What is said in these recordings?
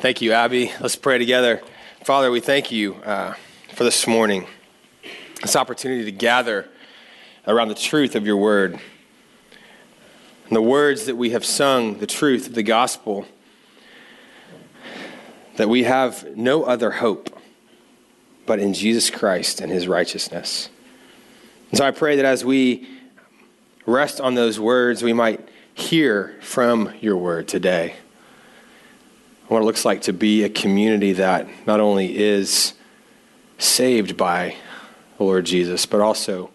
Thank you, Abby. Let's pray together. Father, we thank you uh, for this morning, this opportunity to gather around the truth of your word. And the words that we have sung, the truth of the gospel, that we have no other hope but in Jesus Christ and his righteousness. And so I pray that as we rest on those words, we might hear from your word today what it looks like to be a community that not only is saved by the Lord Jesus, but also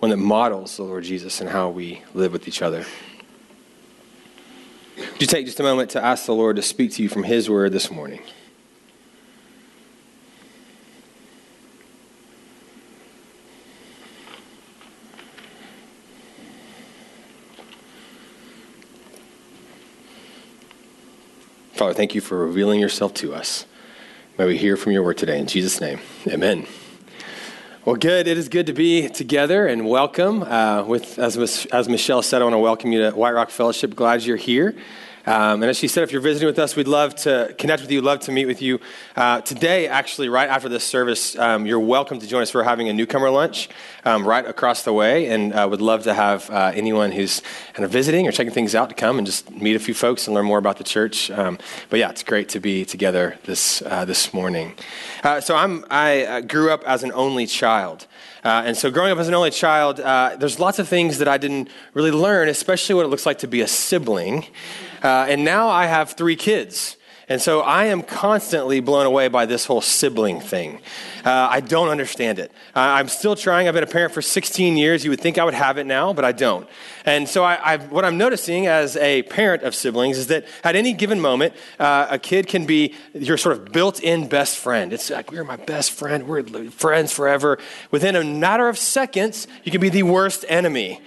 one that models the Lord Jesus and how we live with each other. You take just a moment to ask the Lord to speak to you from His word this morning? Father, thank you for revealing yourself to us. May we hear from your word today. In Jesus' name, amen. Well, good. It is good to be together and welcome. Uh, with as, as Michelle said, I want to welcome you to White Rock Fellowship. Glad you're here. Um, and as she said, if you're visiting with us, we'd love to connect with you, love to meet with you. Uh, today, actually, right after this service, um, you're welcome to join us. We're having a newcomer lunch um, right across the way, and uh, would love to have uh, anyone who's kind of visiting or checking things out to come and just meet a few folks and learn more about the church. Um, but yeah, it's great to be together this uh, this morning. Uh, so I'm I uh, grew up as an only child. Uh, and so, growing up as an only child, uh, there's lots of things that I didn't really learn, especially what it looks like to be a sibling. Uh, and now I have three kids. And so I am constantly blown away by this whole sibling thing. Uh, I don't understand it. Uh, I'm still trying. I've been a parent for 16 years. You would think I would have it now, but I don't. And so I, what I'm noticing as a parent of siblings is that at any given moment, uh, a kid can be your sort of built in best friend. It's like, we're my best friend. We're friends forever. Within a matter of seconds, you can be the worst enemy.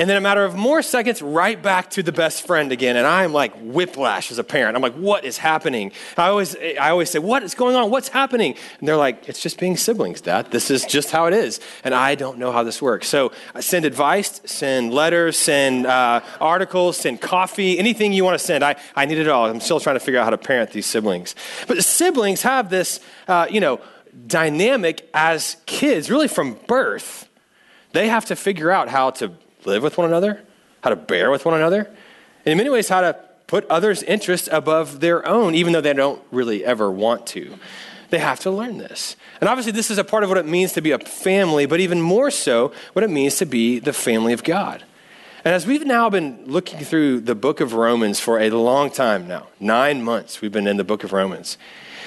And then a matter of more seconds, right back to the best friend again. And I'm like whiplash as a parent. I'm like, what is happening? I always, I always say, what is going on? What's happening? And they're like, it's just being siblings, Dad. This is just how it is. And I don't know how this works. So I send advice, send letters, send uh, articles, send coffee, anything you want to send. I, I need it all. I'm still trying to figure out how to parent these siblings. But the siblings have this, uh, you know, dynamic as kids, really from birth. They have to figure out how to live with one another, how to bear with one another, and in many ways, how to put others' interests above their own, even though they don't really ever want to. They have to learn this. And obviously, this is a part of what it means to be a family, but even more so, what it means to be the family of God. And as we've now been looking through the book of Romans for a long time now, nine months we've been in the book of Romans.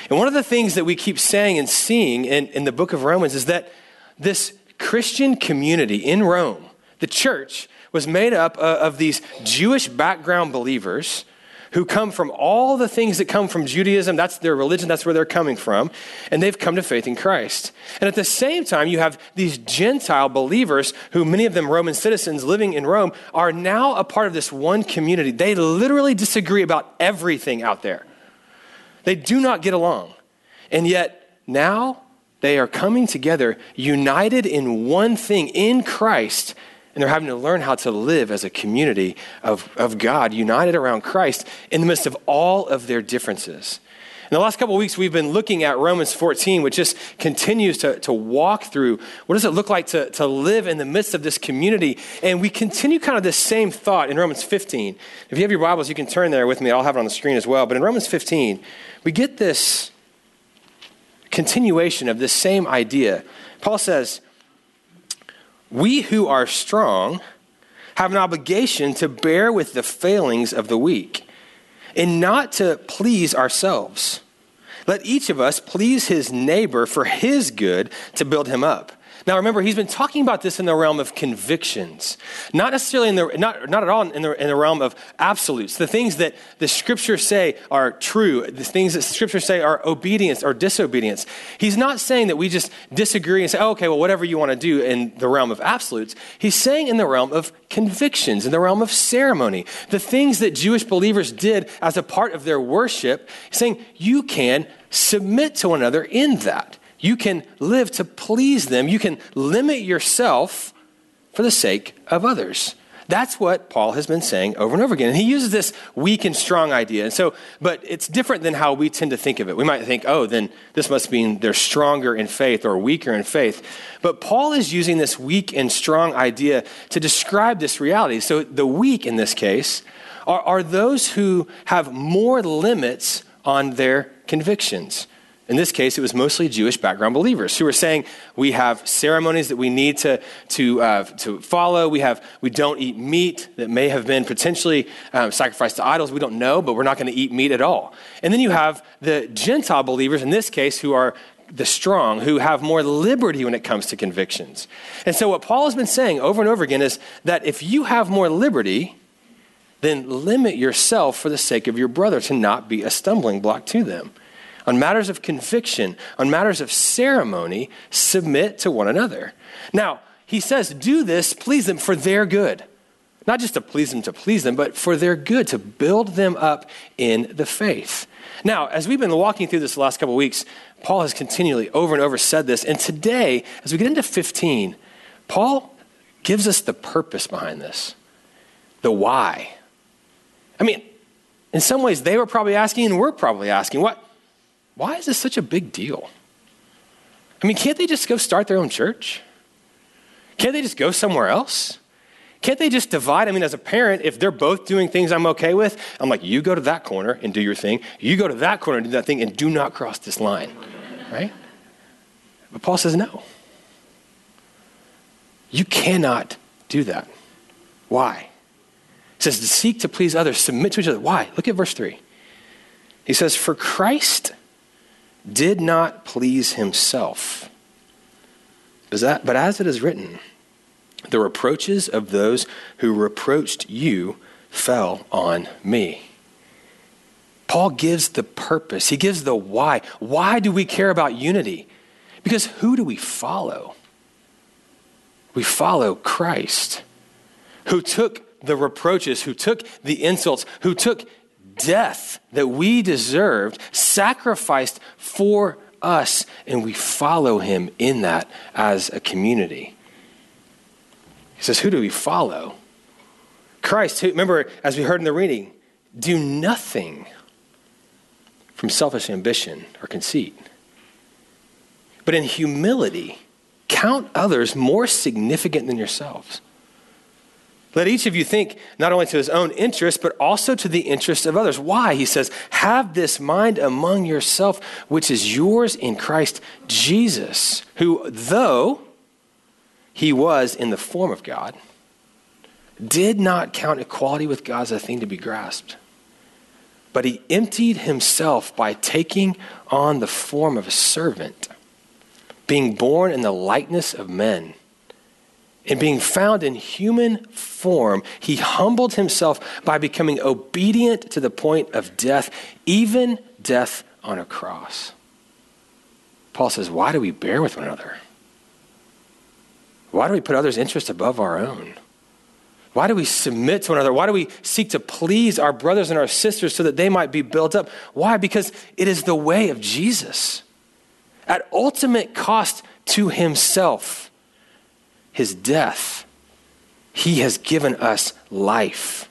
And one of the things that we keep saying and seeing in, in the book of Romans is that this Christian community in Rome the church was made up uh, of these Jewish background believers who come from all the things that come from Judaism. That's their religion, that's where they're coming from. And they've come to faith in Christ. And at the same time, you have these Gentile believers who, many of them Roman citizens living in Rome, are now a part of this one community. They literally disagree about everything out there. They do not get along. And yet, now they are coming together, united in one thing in Christ and they're having to learn how to live as a community of, of God, united around Christ in the midst of all of their differences. In the last couple of weeks, we've been looking at Romans 14, which just continues to, to walk through what does it look like to, to live in the midst of this community. And we continue kind of this same thought in Romans 15. If you have your Bibles, you can turn there with me. I'll have it on the screen as well. But in Romans 15, we get this continuation of this same idea. Paul says, we who are strong have an obligation to bear with the failings of the weak and not to please ourselves. Let each of us please his neighbor for his good to build him up. Now remember, he's been talking about this in the realm of convictions, not necessarily in the, not, not at all in the, in the realm of absolutes. The things that the scriptures say are true, the things that scriptures say are obedience or disobedience. He's not saying that we just disagree and say, oh, okay, well, whatever you want to do in the realm of absolutes. He's saying in the realm of convictions, in the realm of ceremony, the things that Jewish believers did as a part of their worship, saying you can submit to one another in that. You can live to please them. You can limit yourself for the sake of others. That's what Paul has been saying over and over again. And he uses this weak and strong idea. And so, but it's different than how we tend to think of it. We might think, oh, then this must mean they're stronger in faith or weaker in faith. But Paul is using this weak and strong idea to describe this reality. So the weak in this case are, are those who have more limits on their convictions. In this case, it was mostly Jewish background believers who were saying we have ceremonies that we need to, to, uh, to follow. We, have, we don't eat meat that may have been potentially um, sacrificed to idols. We don't know, but we're not going to eat meat at all. And then you have the Gentile believers, in this case, who are the strong, who have more liberty when it comes to convictions. And so, what Paul has been saying over and over again is that if you have more liberty, then limit yourself for the sake of your brother to not be a stumbling block to them. On matters of conviction, on matters of ceremony, submit to one another. Now, he says, do this, please them for their good. Not just to please them to please them, but for their good, to build them up in the faith. Now, as we've been walking through this the last couple weeks, Paul has continually over and over said this. And today, as we get into 15, Paul gives us the purpose behind this, the why. I mean, in some ways, they were probably asking, and we're probably asking, what, why is this such a big deal? I mean, can't they just go start their own church? Can't they just go somewhere else? Can't they just divide? I mean, as a parent, if they're both doing things I'm okay with, I'm like, you go to that corner and do your thing. You go to that corner and do that thing, and do not cross this line, right? But Paul says, no. You cannot do that. Why? He says, to seek to please others, submit to each other. Why? Look at verse 3. He says, For Christ did not please himself. But as it is written, the reproaches of those who reproached you fell on me. Paul gives the purpose, he gives the why. Why do we care about unity? Because who do we follow? We follow Christ, who took the reproaches, who took the insults, who took death that we deserved, sacrificed for us, and we follow him in that as a community. He says, Who do we follow? Christ, who, remember, as we heard in the reading, do nothing from selfish ambition or conceit, but in humility, count others more significant than yourselves. Let each of you think not only to his own interest, but also to the interest of others. Why? He says, Have this mind among yourself, which is yours in Christ Jesus, who, though he was in the form of God, did not count equality with God as a thing to be grasped. But he emptied himself by taking on the form of a servant, being born in the likeness of men and being found in human form, he humbled himself by becoming obedient to the point of death, even death on a cross. Paul says, Why do we bear with one another? Why do we put others' interests above our own? Why do we submit to one another? Why do we seek to please our brothers and our sisters so that they might be built up? Why? Because it is the way of Jesus. At ultimate cost to himself his death, he has given us life,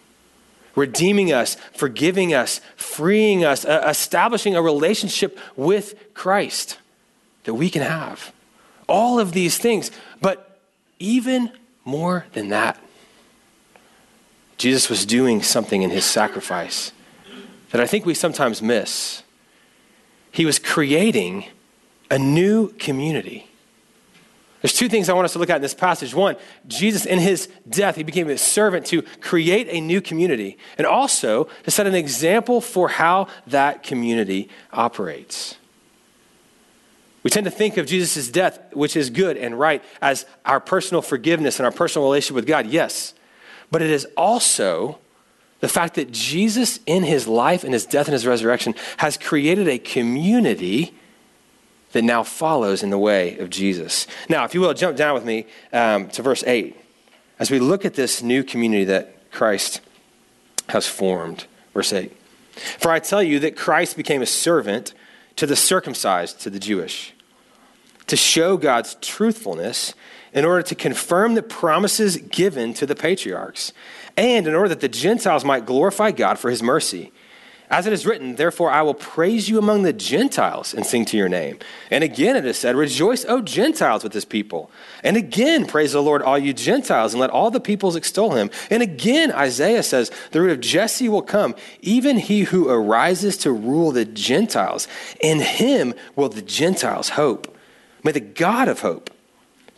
redeeming us, forgiving us, freeing us, uh, establishing a relationship with Christ that we can have. All of these things. But even more than that, Jesus was doing something in his sacrifice that I think we sometimes miss. He was creating a new community there's two things I want us to look at in this passage. One, Jesus, in his death, he became a servant to create a new community and also to set an example for how that community operates. We tend to think of Jesus' death, which is good and right, as our personal forgiveness and our personal relationship with God, yes. But it is also the fact that Jesus, in his life and his death and his resurrection, has created a community that now follows in the way of Jesus. Now, if you will, jump down with me um, to verse 8 as we look at this new community that Christ has formed. Verse 8 For I tell you that Christ became a servant to the circumcised, to the Jewish, to show God's truthfulness in order to confirm the promises given to the patriarchs, and in order that the Gentiles might glorify God for his mercy. As it is written, therefore I will praise you among the Gentiles and sing to your name. And again it is said, Rejoice, O Gentiles, with this people. And again, praise the Lord, all you Gentiles, and let all the peoples extol him. And again, Isaiah says, The root of Jesse will come, even he who arises to rule the Gentiles. In him will the Gentiles hope. May the God of hope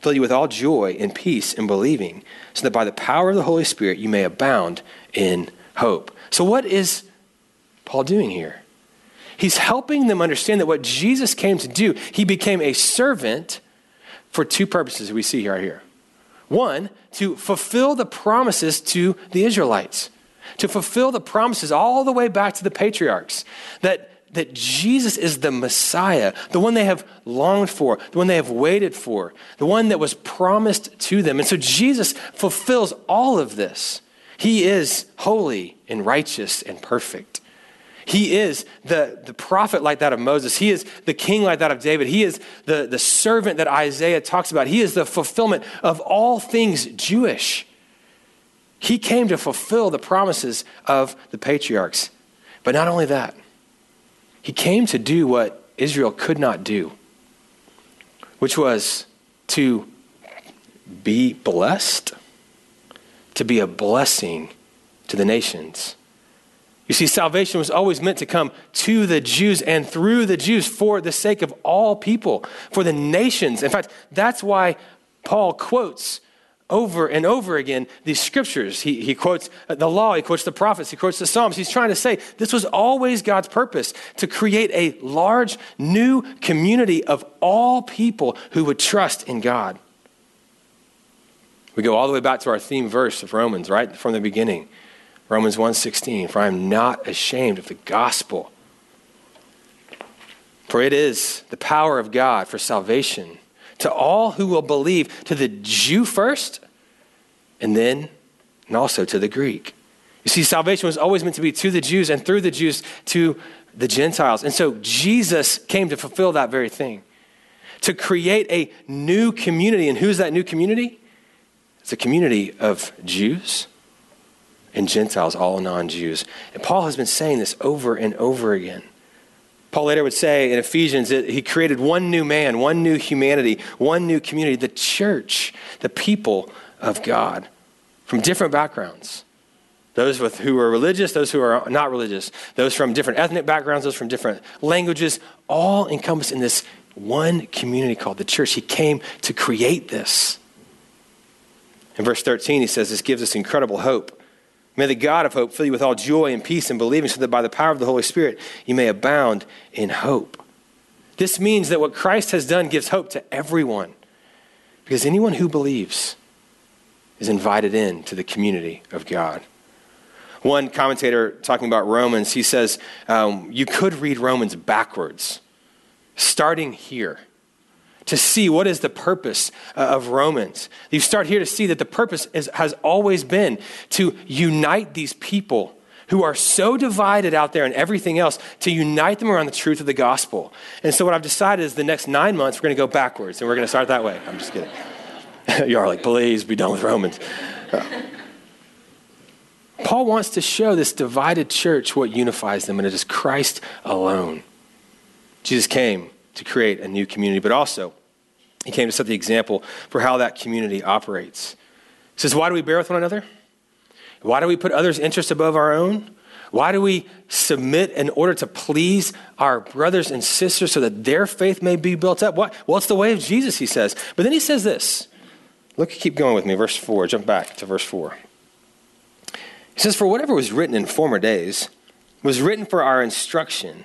fill you with all joy and peace in believing, so that by the power of the Holy Spirit you may abound in hope. So, what is Paul doing here? He's helping them understand that what Jesus came to do, he became a servant for two purposes we see right here. One, to fulfill the promises to the Israelites, to fulfill the promises all the way back to the patriarchs that, that Jesus is the Messiah, the one they have longed for, the one they have waited for, the one that was promised to them. And so Jesus fulfills all of this. He is holy and righteous and perfect. He is the, the prophet like that of Moses. He is the king like that of David. He is the, the servant that Isaiah talks about. He is the fulfillment of all things Jewish. He came to fulfill the promises of the patriarchs. But not only that, he came to do what Israel could not do, which was to be blessed, to be a blessing to the nations. You see, salvation was always meant to come to the Jews and through the Jews for the sake of all people, for the nations. In fact, that's why Paul quotes over and over again these scriptures. He, he quotes the law, he quotes the prophets, he quotes the Psalms. He's trying to say this was always God's purpose to create a large new community of all people who would trust in God. We go all the way back to our theme verse of Romans, right from the beginning. Romans 1:16, for I am not ashamed of the gospel. For it is the power of God for salvation to all who will believe, to the Jew first, and then and also to the Greek. You see, salvation was always meant to be to the Jews and through the Jews to the Gentiles. And so Jesus came to fulfill that very thing, to create a new community. And who's that new community? It's a community of Jews and Gentiles, all non Jews. And Paul has been saying this over and over again. Paul later would say in Ephesians that he created one new man, one new humanity, one new community, the church, the people of God from different backgrounds. Those with who are religious, those who are not religious, those from different ethnic backgrounds, those from different languages, all encompassed in this one community called the church. He came to create this. In verse 13, he says this gives us incredible hope. May the God of hope fill you with all joy and peace in believing, so that by the power of the Holy Spirit you may abound in hope. This means that what Christ has done gives hope to everyone, because anyone who believes is invited in to the community of God. One commentator talking about Romans, he says um, you could read Romans backwards, starting here to see what is the purpose uh, of Romans. You start here to see that the purpose is, has always been to unite these people who are so divided out there and everything else, to unite them around the truth of the gospel. And so, what I've decided is the next nine months, we're going to go backwards and we're going to start that way. I'm just kidding. you are like, please be done with Romans. Uh, Paul wants to show this divided church what unifies them, and it is Christ alone. Jesus came to create a new community, but also he came to set the example for how that community operates. He says, Why do we bear with one another? Why do we put others' interests above our own? Why do we submit in order to please our brothers and sisters so that their faith may be built up? What? Well, it's the way of Jesus, he says. But then he says this. Look, keep going with me. Verse 4. Jump back to verse 4. He says, For whatever was written in former days was written for our instruction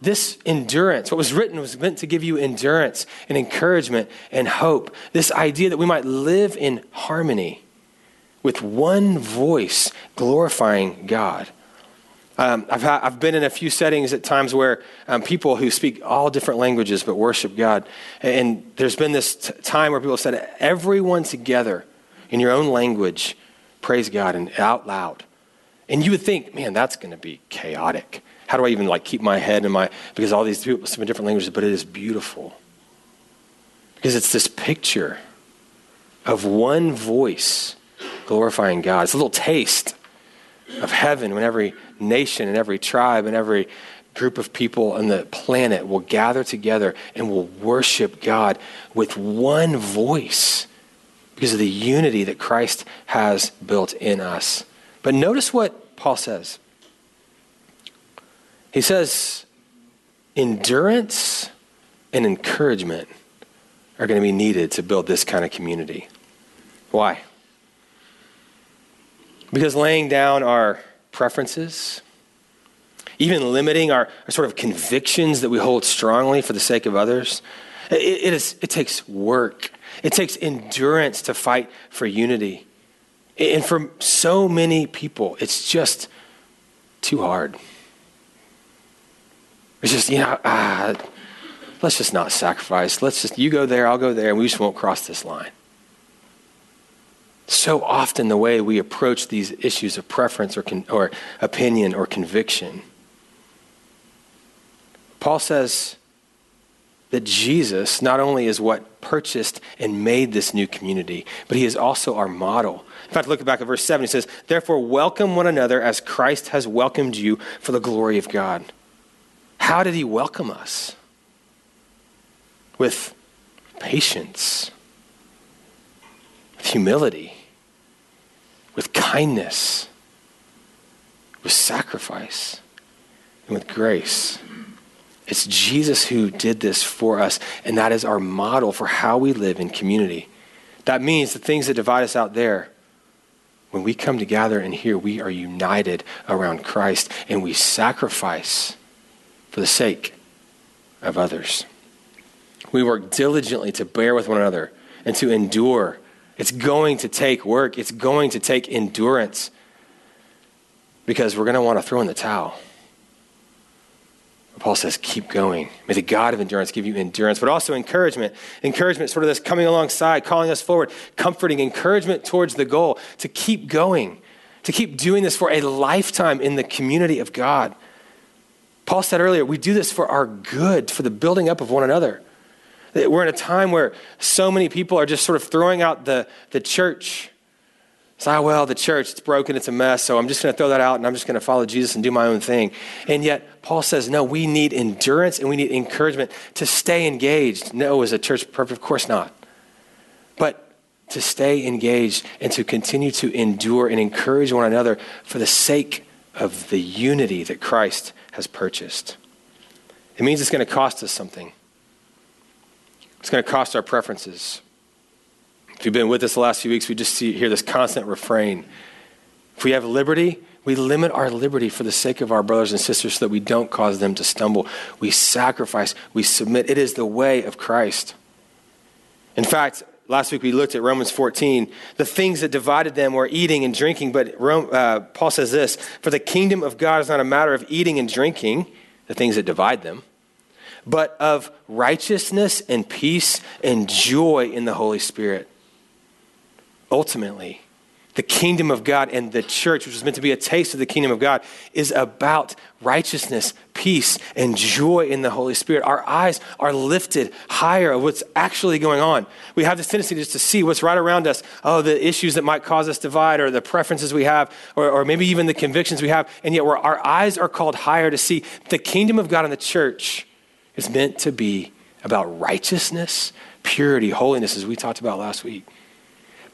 this endurance, what was written was meant to give you endurance and encouragement and hope. This idea that we might live in harmony with one voice glorifying God. Um, I've, ha- I've been in a few settings at times where um, people who speak all different languages but worship God. And there's been this t- time where people said, everyone together in your own language, praise God and out loud. And you would think, man, that's going to be chaotic. How do I even like keep my head in my, because all these people speak different languages, but it is beautiful. Because it's this picture of one voice glorifying God. It's a little taste of heaven when every nation and every tribe and every group of people on the planet will gather together and will worship God with one voice because of the unity that Christ has built in us. But notice what Paul says. He says, endurance and encouragement are going to be needed to build this kind of community. Why? Because laying down our preferences, even limiting our, our, sort of convictions that we hold strongly for the sake of others, it, it, is, it takes work. It takes endurance to fight for unity. And for so many people, it's just too hard. It's just, you know, ah, let's just not sacrifice. Let's just, you go there, I'll go there, and we just won't cross this line. So often, the way we approach these issues of preference or, con- or opinion or conviction, Paul says that Jesus not only is what purchased and made this new community, but he is also our model. In fact, look back at verse 7. He says, Therefore, welcome one another as Christ has welcomed you for the glory of God. How did he welcome us? With patience with humility, with kindness, with sacrifice, and with grace. It's Jesus who did this for us, and that is our model for how we live in community. That means the things that divide us out there, when we come together and here, we are united around Christ and we sacrifice for the sake of others. We work diligently to bear with one another and to endure it's going to take work, it's going to take endurance because we're going to want to throw in the towel. Paul says, keep going. May the God of endurance give you endurance, but also encouragement. Encouragement, sort of this coming alongside, calling us forward, comforting, encouragement towards the goal to keep going, to keep doing this for a lifetime in the community of God. Paul said earlier, we do this for our good, for the building up of one another. We're in a time where so many people are just sort of throwing out the, the church. It's like, well, the church, it's broken, it's a mess, so I'm just going to throw that out and I'm just going to follow Jesus and do my own thing. And yet, Paul says, no, we need endurance and we need encouragement to stay engaged. No, is a church perfect? Of course not. But to stay engaged and to continue to endure and encourage one another for the sake of the unity that Christ has purchased. It means it's going to cost us something. It's going to cost our preferences. If you've been with us the last few weeks, we just see, hear this constant refrain. If we have liberty, we limit our liberty for the sake of our brothers and sisters so that we don't cause them to stumble. We sacrifice, we submit. It is the way of Christ. In fact, last week we looked at Romans 14. The things that divided them were eating and drinking, but Rome, uh, Paul says this For the kingdom of God is not a matter of eating and drinking, the things that divide them but of righteousness and peace and joy in the Holy Spirit. Ultimately, the kingdom of God and the church, which was meant to be a taste of the kingdom of God, is about righteousness, peace, and joy in the Holy Spirit. Our eyes are lifted higher of what's actually going on. We have this tendency just to see what's right around us. Oh, the issues that might cause us divide, or the preferences we have, or, or maybe even the convictions we have. And yet, our eyes are called higher to see the kingdom of God and the church is meant to be about righteousness, purity, holiness, as we talked about last week,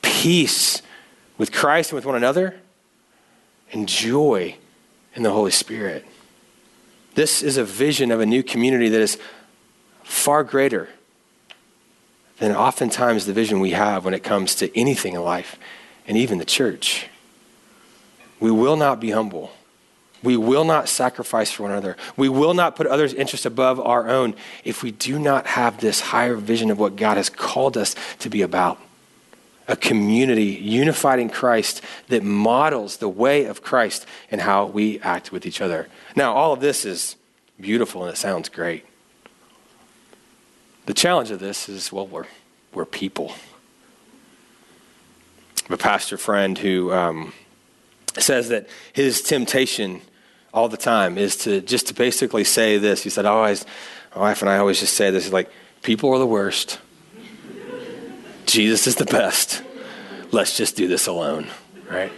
peace with Christ and with one another, and joy in the Holy Spirit. This is a vision of a new community that is far greater than oftentimes the vision we have when it comes to anything in life, and even the church. We will not be humble we will not sacrifice for one another. We will not put others' interests above our own if we do not have this higher vision of what God has called us to be about a community unified in Christ that models the way of Christ and how we act with each other. Now, all of this is beautiful and it sounds great. The challenge of this is well, we're, we're people. A pastor friend who um, says that his temptation all the time is to just to basically say this. He said, I always, my wife and I always just say this like, people are the worst. Jesus is the best. Let's just do this alone, right?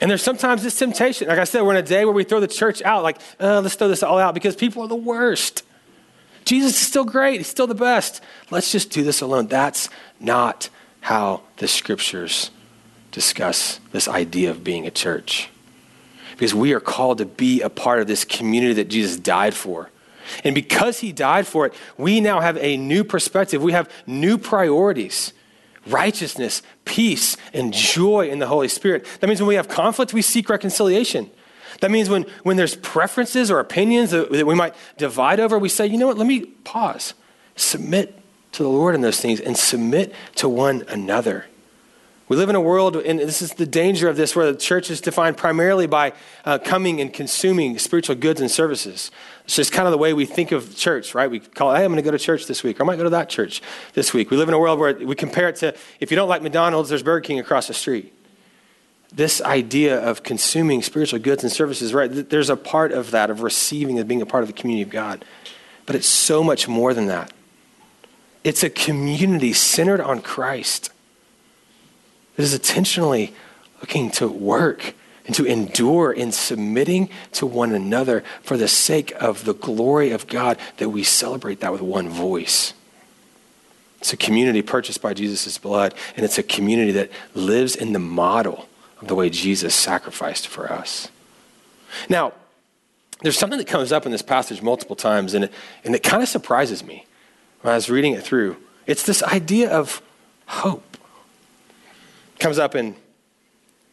And there's sometimes this temptation. Like I said, we're in a day where we throw the church out, like, uh, let's throw this all out because people are the worst. Jesus is still great. He's still the best. Let's just do this alone. That's not how the scriptures discuss this idea of being a church. Because we are called to be a part of this community that Jesus died for. And because he died for it, we now have a new perspective. We have new priorities righteousness, peace, and joy in the Holy Spirit. That means when we have conflict, we seek reconciliation. That means when, when there's preferences or opinions that, that we might divide over, we say, you know what, let me pause, submit to the Lord in those things, and submit to one another. We live in a world, and this is the danger of this, where the church is defined primarily by uh, coming and consuming spiritual goods and services. It's just kind of the way we think of church, right? We call hey, I'm going to go to church this week, or I might go to that church this week. We live in a world where we compare it to if you don't like McDonald's, there's Burger King across the street. This idea of consuming spiritual goods and services, right? There's a part of that, of receiving and being a part of the community of God. But it's so much more than that. It's a community centered on Christ that is intentionally looking to work and to endure in submitting to one another for the sake of the glory of God, that we celebrate that with one voice. It's a community purchased by Jesus' blood, and it's a community that lives in the model of the way Jesus sacrificed for us. Now, there's something that comes up in this passage multiple times, and it, and it kind of surprises me when I was reading it through. It's this idea of hope. Comes up in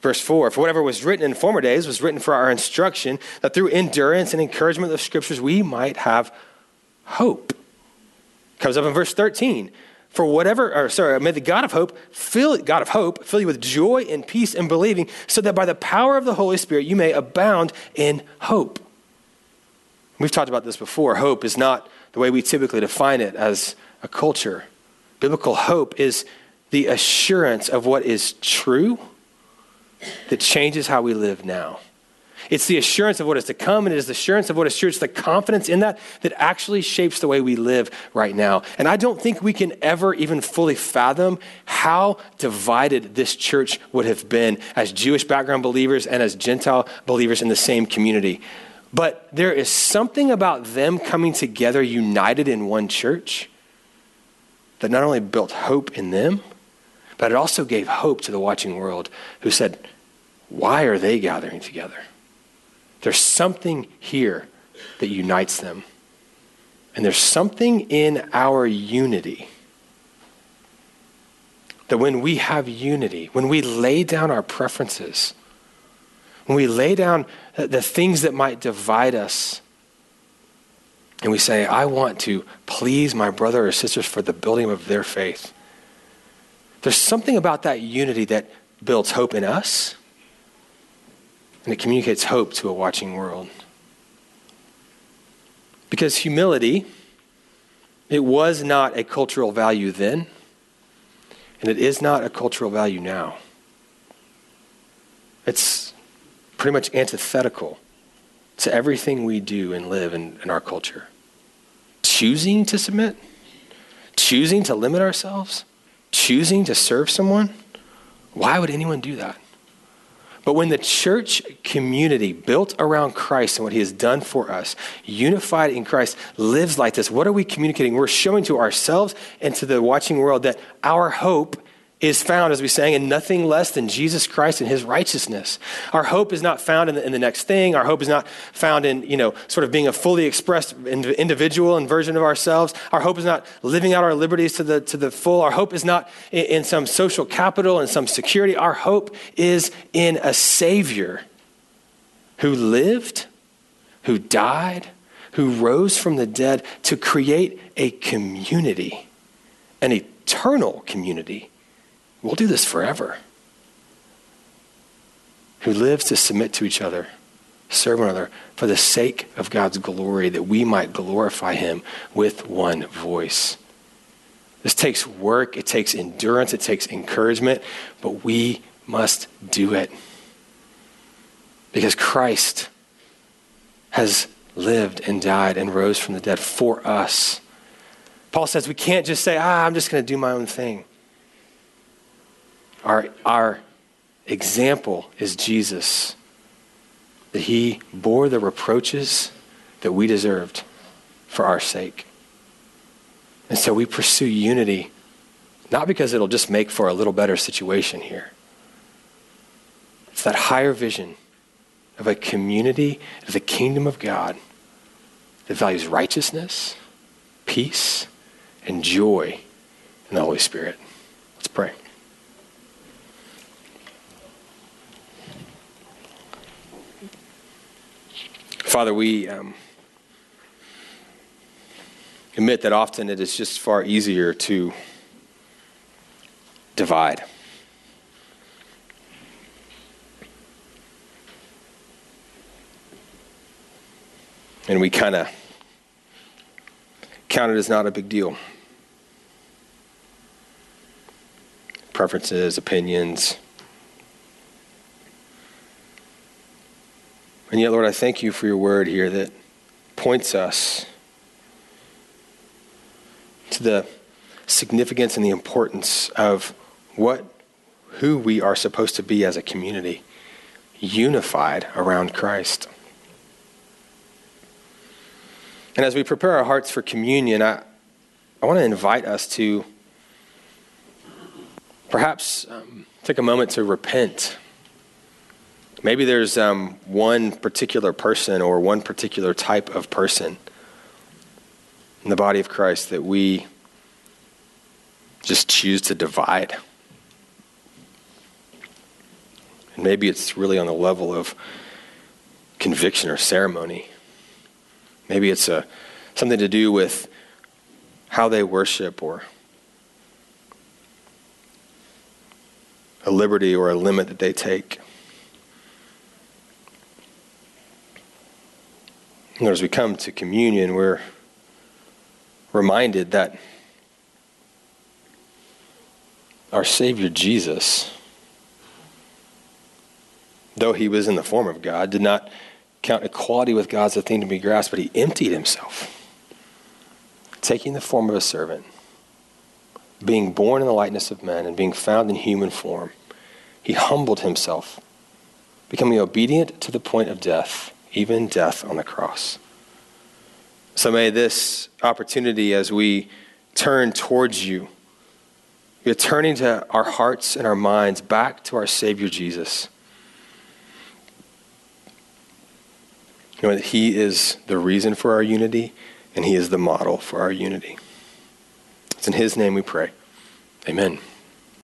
Verse 4 For whatever was written in former days was written for our instruction, that through endurance and encouragement of the scriptures we might have hope. Comes up in verse 13. For whatever, or sorry, may the God of hope fill God of hope fill you with joy and peace and believing, so that by the power of the Holy Spirit you may abound in hope. We've talked about this before. Hope is not the way we typically define it as a culture. Biblical hope is the assurance of what is true that changes how we live now. It's the assurance of what is to come, and it is the assurance of what is true. It's the confidence in that that actually shapes the way we live right now. And I don't think we can ever even fully fathom how divided this church would have been as Jewish background believers and as Gentile believers in the same community. But there is something about them coming together united in one church that not only built hope in them, but it also gave hope to the watching world who said, Why are they gathering together? There's something here that unites them. And there's something in our unity that when we have unity, when we lay down our preferences, when we lay down the things that might divide us, and we say, I want to please my brother or sisters for the building of their faith, there's something about that unity that builds hope in us and it communicates hope to a watching world. Because humility, it was not a cultural value then, and it is not a cultural value now. It's pretty much antithetical to everything we do and live in, in our culture. Choosing to submit, choosing to limit ourselves, choosing to serve someone, why would anyone do that? But when the church community built around Christ and what he has done for us, unified in Christ, lives like this, what are we communicating? We're showing to ourselves and to the watching world that our hope is found, as we sang, in nothing less than Jesus Christ and his righteousness. Our hope is not found in the, in the, next thing. Our hope is not found in, you know, sort of being a fully expressed individual and version of ourselves. Our hope is not living out our liberties to the, to the full. Our hope is not in, in some social capital and some security. Our hope is in a Savior who lived, who died, who rose from the dead to create a community, an eternal community we'll do this forever. Who lives to submit to each other, serve one another for the sake of God's glory, that we might glorify him with one voice. This takes work, it takes endurance, it takes encouragement, but we must do it. Because Christ has lived and died and rose from the dead for us. Paul says we can't just say, ah, I'm just going to do my own thing. Our, our example is Jesus, that he bore the reproaches that we deserved for our sake. And so we pursue unity, not because it'll just make for a little better situation here. It's that higher vision of a community of the kingdom of God that values righteousness, peace, and joy in the Holy Spirit. Let's pray. Father, we um, admit that often it is just far easier to divide. And we kind of count it as not a big deal. Preferences, opinions. And yet, Lord, I thank you for your word here that points us to the significance and the importance of what who we are supposed to be as a community, unified around Christ. And as we prepare our hearts for communion, I, I want to invite us to perhaps um, take a moment to repent. Maybe there's um, one particular person or one particular type of person in the body of Christ that we just choose to divide. And maybe it's really on the level of conviction or ceremony. Maybe it's a, something to do with how they worship or a liberty or a limit that they take. And as we come to communion, we're reminded that our Savior Jesus, though he was in the form of God, did not count equality with God as a thing to be grasped, but he emptied himself, taking the form of a servant, being born in the likeness of men, and being found in human form. He humbled himself, becoming obedient to the point of death, even death on the cross. So may this opportunity as we turn towards you, a turning to our hearts and our minds back to our Savior Jesus You know, that He is the reason for our unity and He is the model for our unity. It's in His name we pray. Amen.